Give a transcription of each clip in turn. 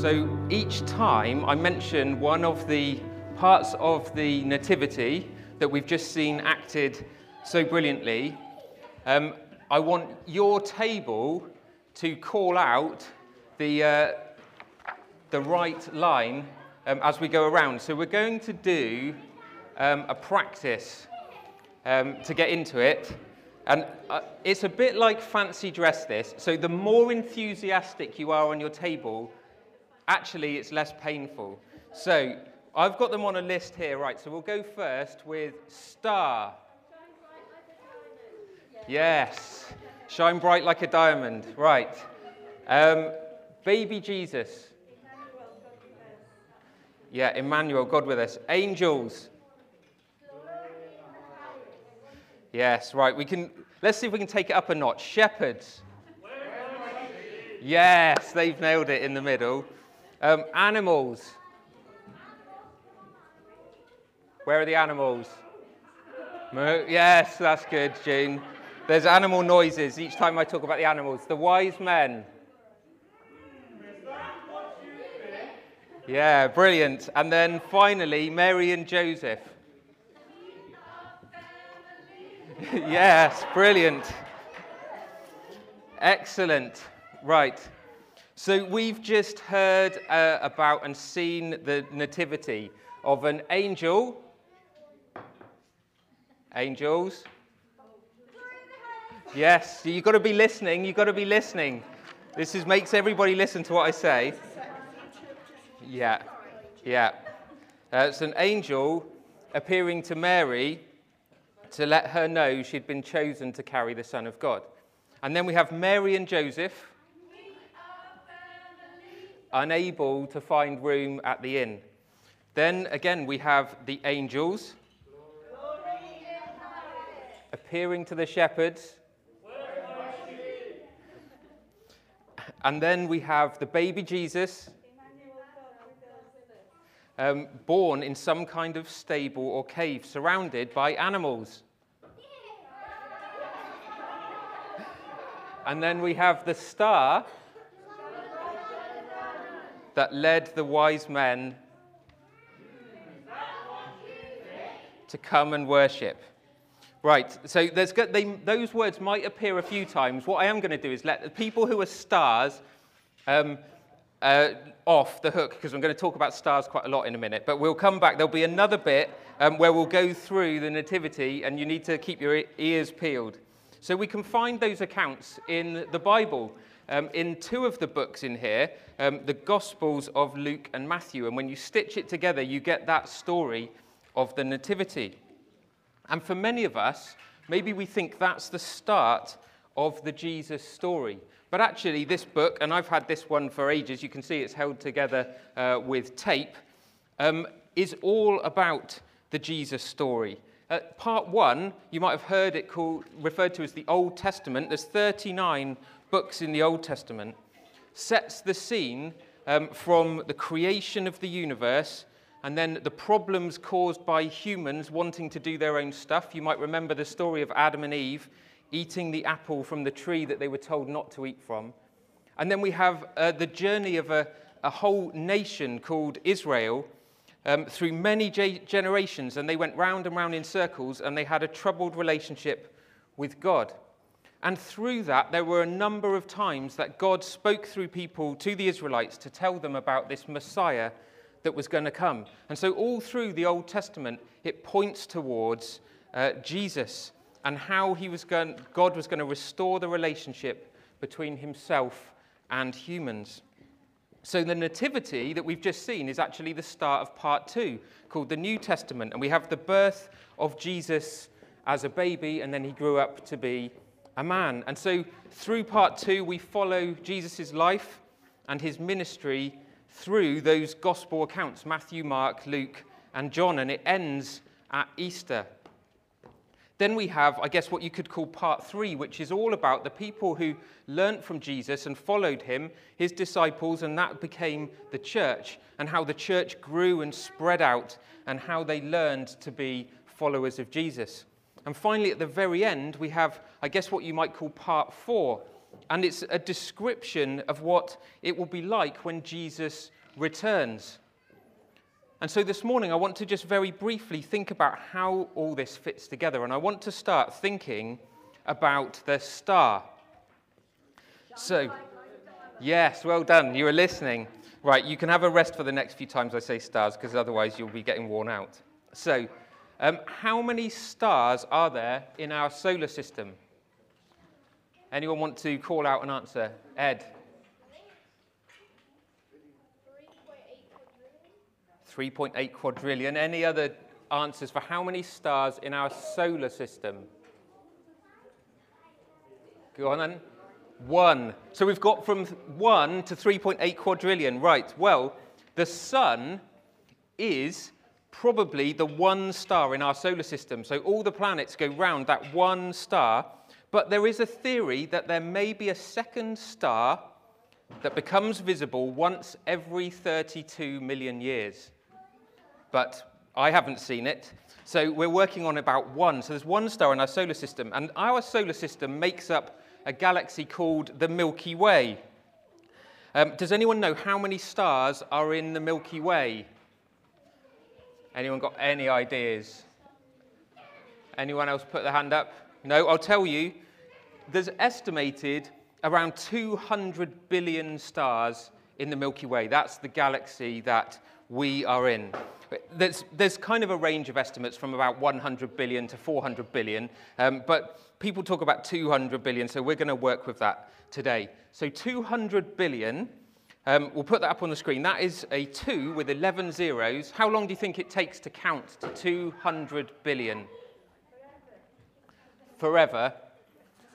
So each time I mention one of the parts of the Nativity that we've just seen acted so brilliantly, um, I want your table to call out the, uh, the right line um, as we go around. So we're going to do um, a practice um, to get into it. And uh, it's a bit like fancy dress this. So the more enthusiastic you are on your table, actually it's less painful. So I've got them on a list here, right? So we'll go first with star. Yes. Shine bright like a diamond. Right. Um, baby Jesus. Yeah, Emmanuel, God with us. Angels. Yes, right. We can let's see if we can take it up a notch. Shepherds. Yes, they've nailed it in the middle. Um, animals. Where are the animals? Yes, that's good, June. There's animal noises each time I talk about the animals. The wise men. Yeah, brilliant. And then finally, Mary and Joseph. yes, brilliant. Excellent. Right. So we've just heard uh, about and seen the nativity of an angel. Angels. Yes, you've got to be listening. You've got to be listening. This is, makes everybody listen to what I say. Yeah, yeah. Uh, it's an angel appearing to Mary to let her know she'd been chosen to carry the Son of God. And then we have Mary and Joseph, unable to find room at the inn. Then again, we have the angels appearing to the shepherds And then we have the baby Jesus, um, born in some kind of stable or cave, surrounded by animals. And then we have the star that led the wise men to come and worship. Right, so they, those words might appear a few times. What I am going to do is let the people who are stars um, uh, off the hook, because I'm going to talk about stars quite a lot in a minute. But we'll come back. There'll be another bit um, where we'll go through the Nativity, and you need to keep your ears peeled. So we can find those accounts in the Bible. Um, in two of the books in here, um, the Gospels of Luke and Matthew. And when you stitch it together, you get that story of the Nativity. And for many of us, maybe we think that's the start of the Jesus story. But actually, this book, and I've had this one for ages, you can see it's held together uh, with tape, um, is all about the Jesus story. Uh, part one, you might have heard it called, referred to as the Old Testament. There's 39 books in the Old Testament. Sets the scene um, from the creation of the universe and then the problems caused by humans wanting to do their own stuff. You might remember the story of Adam and Eve eating the apple from the tree that they were told not to eat from. And then we have uh, the journey of a, a, whole nation called Israel um, through many generations, and they went round and round in circles, and they had a troubled relationship with God. And through that, there were a number of times that God spoke through people to the Israelites to tell them about this Messiah that was going to come. And so, all through the Old Testament, it points towards uh, Jesus and how he was going, God was going to restore the relationship between himself and humans. So, the Nativity that we've just seen is actually the start of part two, called the New Testament. And we have the birth of Jesus as a baby, and then he grew up to be a man. And so, through part two, we follow Jesus' life and his ministry through those gospel accounts Matthew, Mark, Luke, and John, and it ends at Easter. Then we have, I guess, what you could call part three, which is all about the people who learnt from Jesus and followed him, his disciples, and that became the church, and how the church grew and spread out, and how they learned to be followers of Jesus. And finally, at the very end, we have, I guess, what you might call part four, and it's a description of what it will be like when Jesus returns. And so this morning, I want to just very briefly think about how all this fits together. And I want to start thinking about the star. So, yes, well done. You were listening. Right, you can have a rest for the next few times I say stars, because otherwise you'll be getting worn out. So, um, how many stars are there in our solar system? Anyone want to call out an answer? Ed. 3.8 quadrillion. Any other answers for how many stars in our solar system? Go on then. One. So we've got from one to 3.8 quadrillion. Right. Well, the sun is probably the one star in our solar system. So all the planets go round that one star. But there is a theory that there may be a second star that becomes visible once every 32 million years but I haven't seen it. So we're working on about one. So there's one star in our solar system, and our solar system makes up a galaxy called the Milky Way. Um, does anyone know how many stars are in the Milky Way? Anyone got any ideas? Anyone else put their hand up? No, I'll tell you. There's estimated around 200 billion stars in the Milky Way. That's the galaxy that we are in. There's, there's kind of a range of estimates from about 100 billion to 400 billion, um, but people talk about 200 billion, so we're going to work with that today. So 200 billion, um, we'll put that up on the screen. That is a 2 with 11 zeros. How long do you think it takes to count to 200 billion? Forever.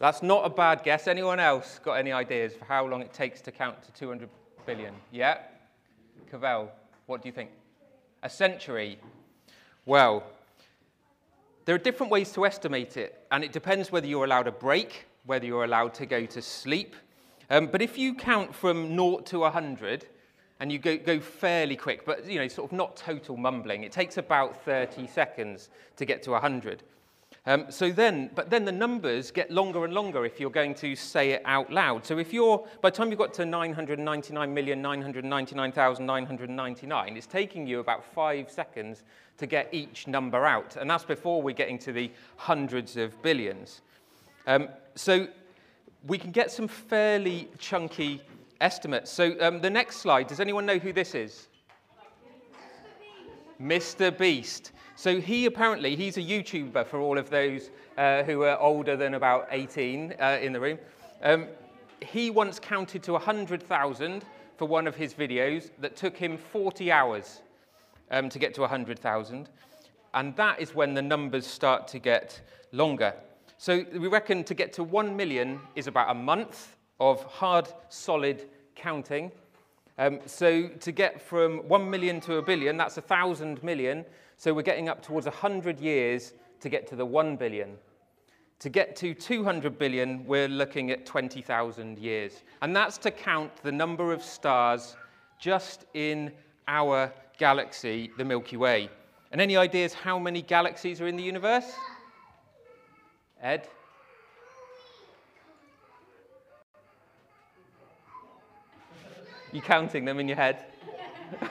That's not a bad guess. Anyone else got any ideas for how long it takes to count to 200 billion? Yeah? Cavell, what do you think? A century? Well, there are different ways to estimate it, and it depends whether you're allowed a break, whether you're allowed to go to sleep. Um, but if you count from 0 to 100, and you go, go fairly quick, but you know, sort of not total mumbling, it takes about 30 seconds to get to 100. Um, so then, but then the numbers get longer and longer if you're going to say it out loud. So if you're, by the time you've got to 999,999,999, it's taking you about five seconds to get each number out. And that's before we're getting to the hundreds of billions. Um, so we can get some fairly chunky estimates. So um, the next slide, does anyone know who this is? Mr. Beast. So he apparently, he's a YouTuber for all of those uh, who are older than about 18 uh, in the room. Um, he once counted to 100,000 for one of his videos that took him 40 hours um, to get to 100,000. And that is when the numbers start to get longer. So we reckon to get to 1 million is about a month of hard, solid counting. Um, so to get from 1 million to a billion, that's 1,000 million. So we're getting up towards 100 years to get to the 1 billion. To get to 200 billion, we're looking at 20,000 years. And that's to count the number of stars just in our galaxy, the Milky Way. And any ideas how many galaxies are in the universe? Ed? You counting them in your head?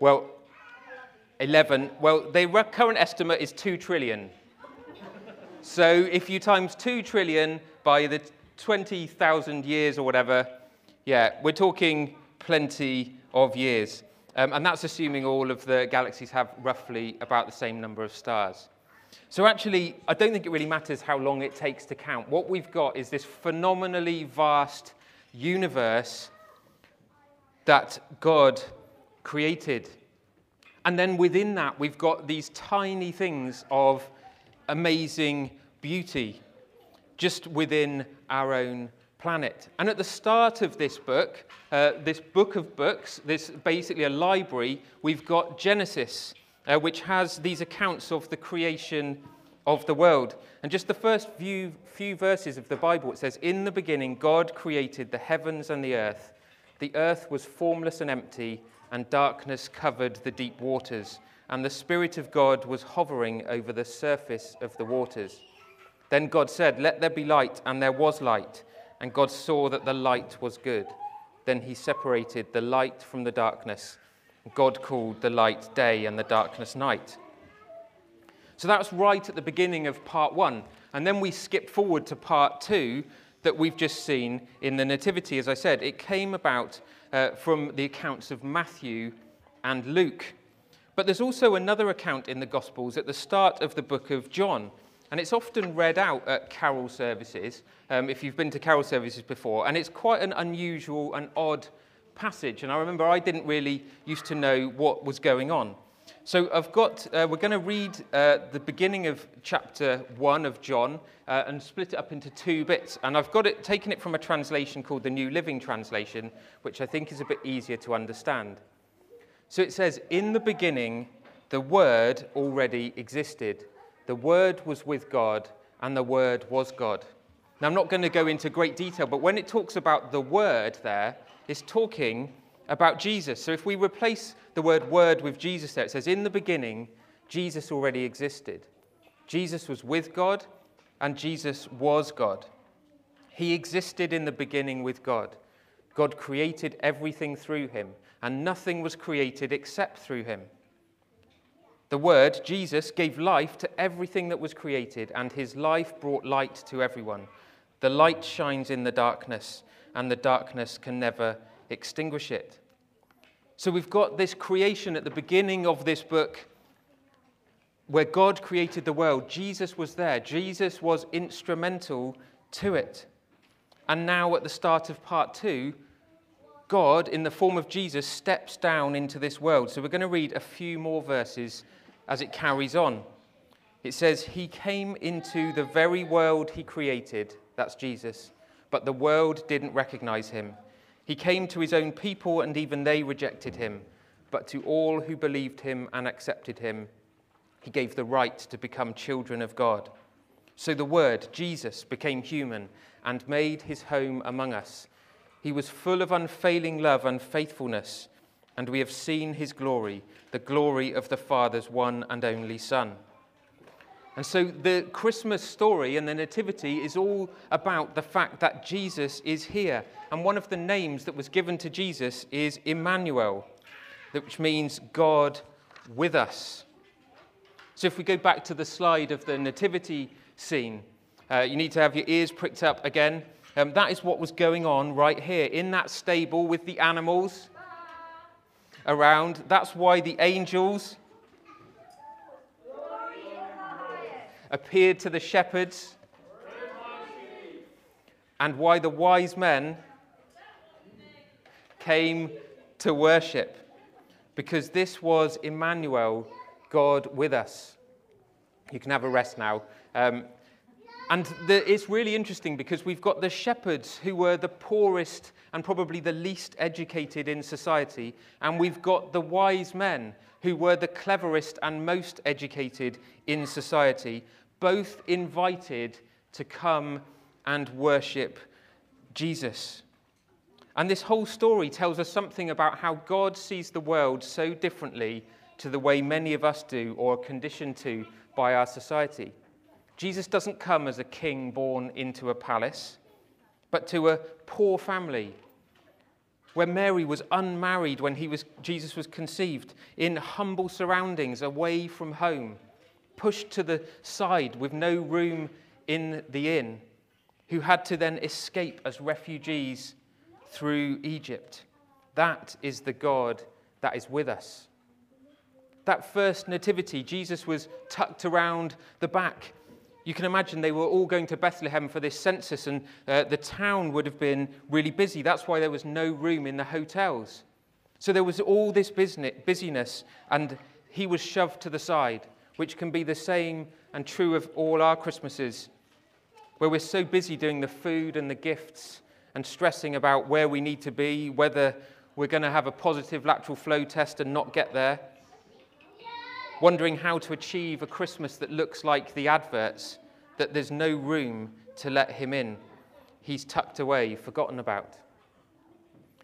Well, 11. Well, the current estimate is 2 trillion. so if you times 2 trillion by the 20,000 years or whatever, yeah, we're talking plenty of years. Um, and that's assuming all of the galaxies have roughly about the same number of stars. So actually, I don't think it really matters how long it takes to count. What we've got is this phenomenally vast universe that God created. And then within that, we've got these tiny things of amazing beauty just within our own planet. And at the start of this book, uh, this book of books, this basically a library, we've got Genesis, uh, which has these accounts of the creation of the world. And just the first few, few verses of the Bible, it says, In the beginning, God created the heavens and the earth. The earth was formless and empty, and darkness covered the deep waters, and the Spirit of God was hovering over the surface of the waters. Then God said, Let there be light, and there was light. And God saw that the light was good. Then he separated the light from the darkness. God called the light day and the darkness night. So that's right at the beginning of part one. And then we skip forward to part two that we've just seen in the Nativity. As I said, it came about uh, from the accounts of Matthew and Luke. But there's also another account in the Gospels at the start of the book of John. And it's often read out at carol services, um, if you've been to carol services before. And it's quite an unusual and odd passage. And I remember I didn't really used to know what was going on. So I've got, uh, we're going to read uh, the beginning of chapter 1 of John uh, and split it up into two bits. And I've got it, taken it from a translation called the New Living Translation, which I think is a bit easier to understand. So it says, In the beginning, the Word already existed. The Word was with God, and the Word was God. Now, I'm not going to go into great detail, but when it talks about the Word there, it's talking about Jesus. So if we replace the word word with Jesus there, it says, In the beginning, Jesus already existed. Jesus was with God, and Jesus was God. He existed in the beginning with God. God created everything through him, and nothing was created except through him. The Word, Jesus, gave life to everything that was created, and his life brought light to everyone. The light shines in the darkness, and the darkness can never extinguish it. So we've got this creation at the beginning of this book where God created the world. Jesus was there, Jesus was instrumental to it. And now, at the start of part two, God, in the form of Jesus, steps down into this world. So we're going to read a few more verses as it carries on. It says, He came into the very world He created, that's Jesus, but the world didn't recognize Him. He came to his own people, and even they rejected him. But to all who believed him and accepted him, he gave the right to become children of God. So the Word, Jesus, became human and made his home among us. He was full of unfailing love and faithfulness, and we have seen his glory, the glory of the Father's one and only Son. And so the Christmas story and the Nativity is all about the fact that Jesus is here. And one of the names that was given to Jesus is Emmanuel, which means God with us. So if we go back to the slide of the Nativity scene, uh, you need to have your ears pricked up again. Um, that is what was going on right here in that stable with the animals around. That's why the angels appeared to the shepherds and why the wise men came to worship. Because this was Emmanuel, God with us. You can have a rest now. Um, and the, it's really interesting because we've got the shepherds who were the poorest and probably the least educated in society, and we've got the wise men who were the cleverest and most educated in society both invited to come and worship Jesus. And this whole story tells us something about how God sees the world so differently to the way many of us do or are conditioned to by our society. Jesus doesn't come as a king born into a palace, but to a poor family where Mary was unmarried when he was, Jesus was conceived, in humble surroundings, away from home pushed to the side with no room in the inn, who had to then escape as refugees through Egypt. That is the God that is with us. That first nativity, Jesus was tucked around the back. You can imagine they were all going to Bethlehem for this census, and uh, the town would have been really busy. That's why there was no room in the hotels. So there was all this busyness, and he was shoved to the side which can be the same and true of all our Christmases, where we're so busy doing the food and the gifts and stressing about where we need to be, whether we're going to have a positive lateral flow test and not get there, wondering how to achieve a Christmas that looks like the adverts, that there's no room to let him in. He's tucked away, forgotten about.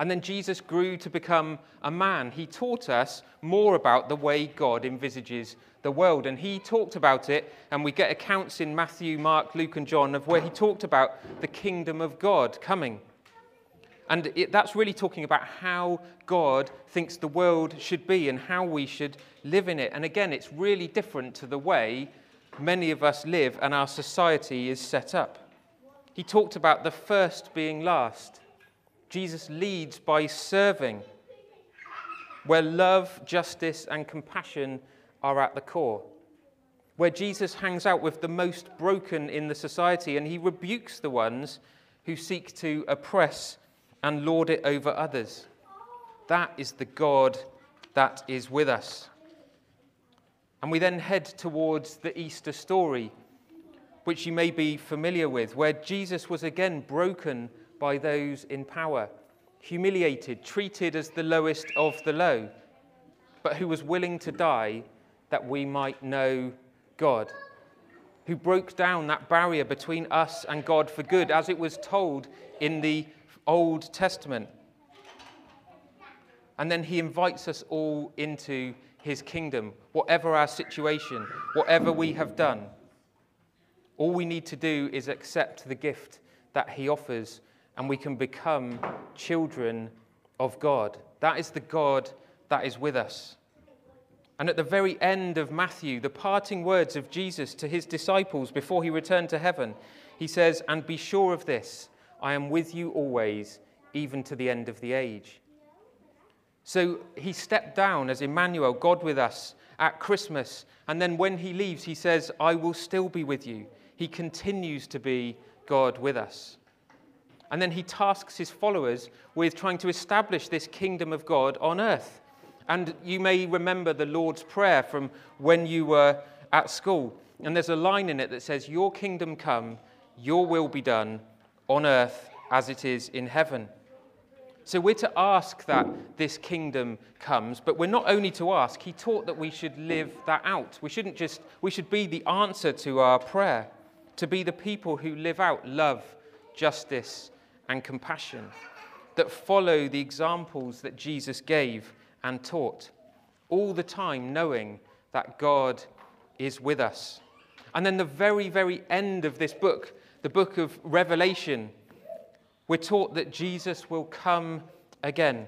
And then Jesus grew to become a man. He taught us more about the way God envisages the world. And he talked about it, and we get accounts in Matthew, Mark, Luke, and John of where he talked about the kingdom of God coming. And it, that's really talking about how God thinks the world should be and how we should live in it. And again, it's really different to the way many of us live and our society is set up. He talked about the first being last. Jesus leads by serving, where love, justice, and compassion are at the core. Where Jesus hangs out with the most broken in the society and he rebukes the ones who seek to oppress and lord it over others. That is the God that is with us. And we then head towards the Easter story, which you may be familiar with, where Jesus was again broken by those in power, humiliated, treated as the lowest of the low, but who was willing to die that we might know God, who broke down that barrier between us and God for good, as it was told in the Old Testament. And then he invites us all into his kingdom, whatever our situation, whatever we have done. All we need to do is accept the gift that he offers, and we can become children of God. That is the God that is with us. And at the very end of Matthew, the parting words of Jesus to his disciples before he returned to heaven, he says, And be sure of this, I am with you always, even to the end of the age. So he stepped down as Emmanuel, God with us, at Christmas. And then when he leaves, he says, I will still be with you. He continues to be God with us. And then he tasks his followers with trying to establish this kingdom of God on earth. And you may remember the Lord's Prayer from when you were at school. And there's a line in it that says, Your kingdom come, your will be done on earth as it is in heaven. So we're to ask that this kingdom comes, but we're not only to ask, he taught that we should live that out. We shouldn't just, we should be the answer to our prayer, to be the people who live out love, justice, and compassion, that follow the examples that Jesus gave and taught, all the time knowing that God is with us. And then the very, very end of this book, the book of Revelation, we're taught that Jesus will come again.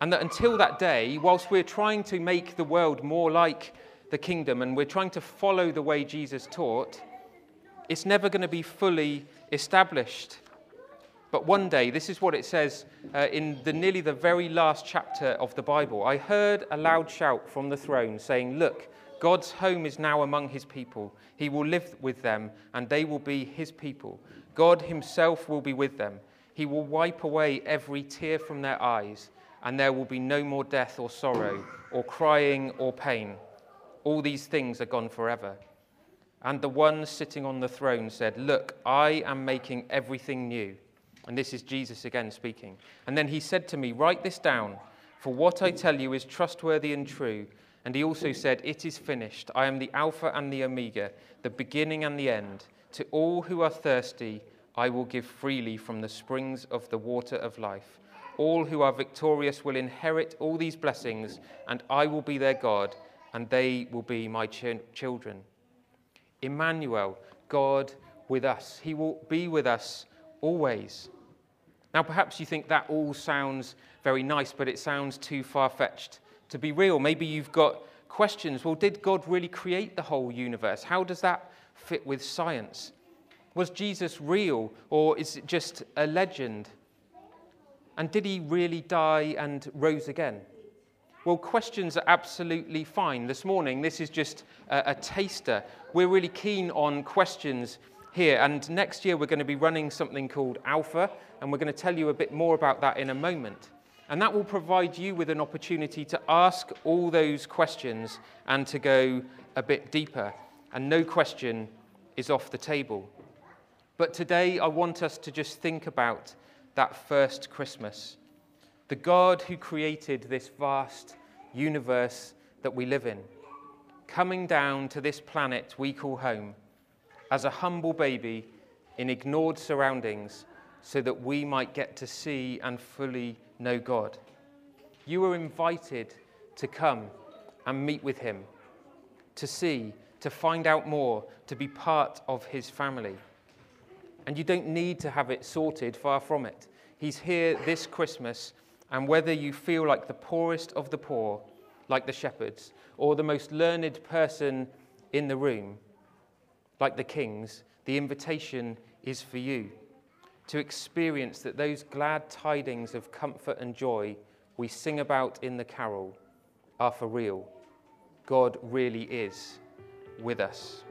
And that until that day, whilst we're trying to make the world more like the kingdom and we're trying to follow the way Jesus taught, it's never going to be fully established. But one day, this is what it says uh, in the nearly the very last chapter of the Bible. I heard a loud shout from the throne saying, Look, God's home is now among his people. He will live with them, and they will be his people. God himself will be with them. He will wipe away every tear from their eyes, and there will be no more death or sorrow, or crying or pain. All these things are gone forever. And the one sitting on the throne said, Look, I am making everything new. And this is Jesus again speaking. And then he said to me, Write this down, for what I tell you is trustworthy and true. And he also said, It is finished. I am the Alpha and the Omega, the beginning and the end. To all who are thirsty, I will give freely from the springs of the water of life. All who are victorious will inherit all these blessings, and I will be their God, and they will be my ch- children. Emmanuel, God with us. He will be with us always. Now, perhaps you think that all sounds very nice, but it sounds too far fetched to be real. Maybe you've got questions. Well, did God really create the whole universe? How does that fit with science? Was Jesus real, or is it just a legend? And did he really die and rose again? Well, questions are absolutely fine. This morning, this is just a, a taster. We're really keen on questions here. And next year, we're going to be running something called Alpha, and we're going to tell you a bit more about that in a moment. And that will provide you with an opportunity to ask all those questions and to go a bit deeper. And no question is off the table. But today, I want us to just think about that first Christmas. The God who created this vast universe that we live in, coming down to this planet we call home as a humble baby in ignored surroundings so that we might get to see and fully know God. You are invited to come and meet with Him, to see, to find out more, to be part of His family. And you don't need to have it sorted, far from it. He's here this Christmas, and whether you feel like the poorest of the poor, like the shepherds, or the most learned person in the room, like the kings, the invitation is for you to experience that those glad tidings of comfort and joy we sing about in the carol are for real. God really is with us.